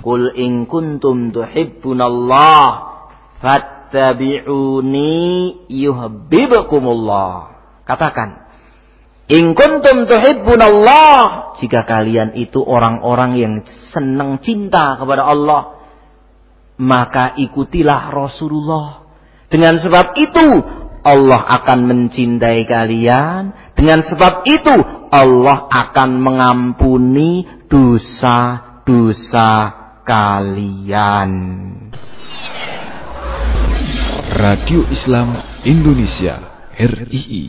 Qul in kuntum tuhibbunallah fattabi'uni yuhibbukumullah. Katakan, In kuntum tuhibbunallah. Jika kalian itu orang-orang yang senang cinta kepada Allah. Maka ikutilah Rasulullah. Dengan sebab itu Allah akan mencintai kalian. Dengan sebab itu Allah akan mengampuni dosa-dosa kalian. Radio Islam Indonesia RII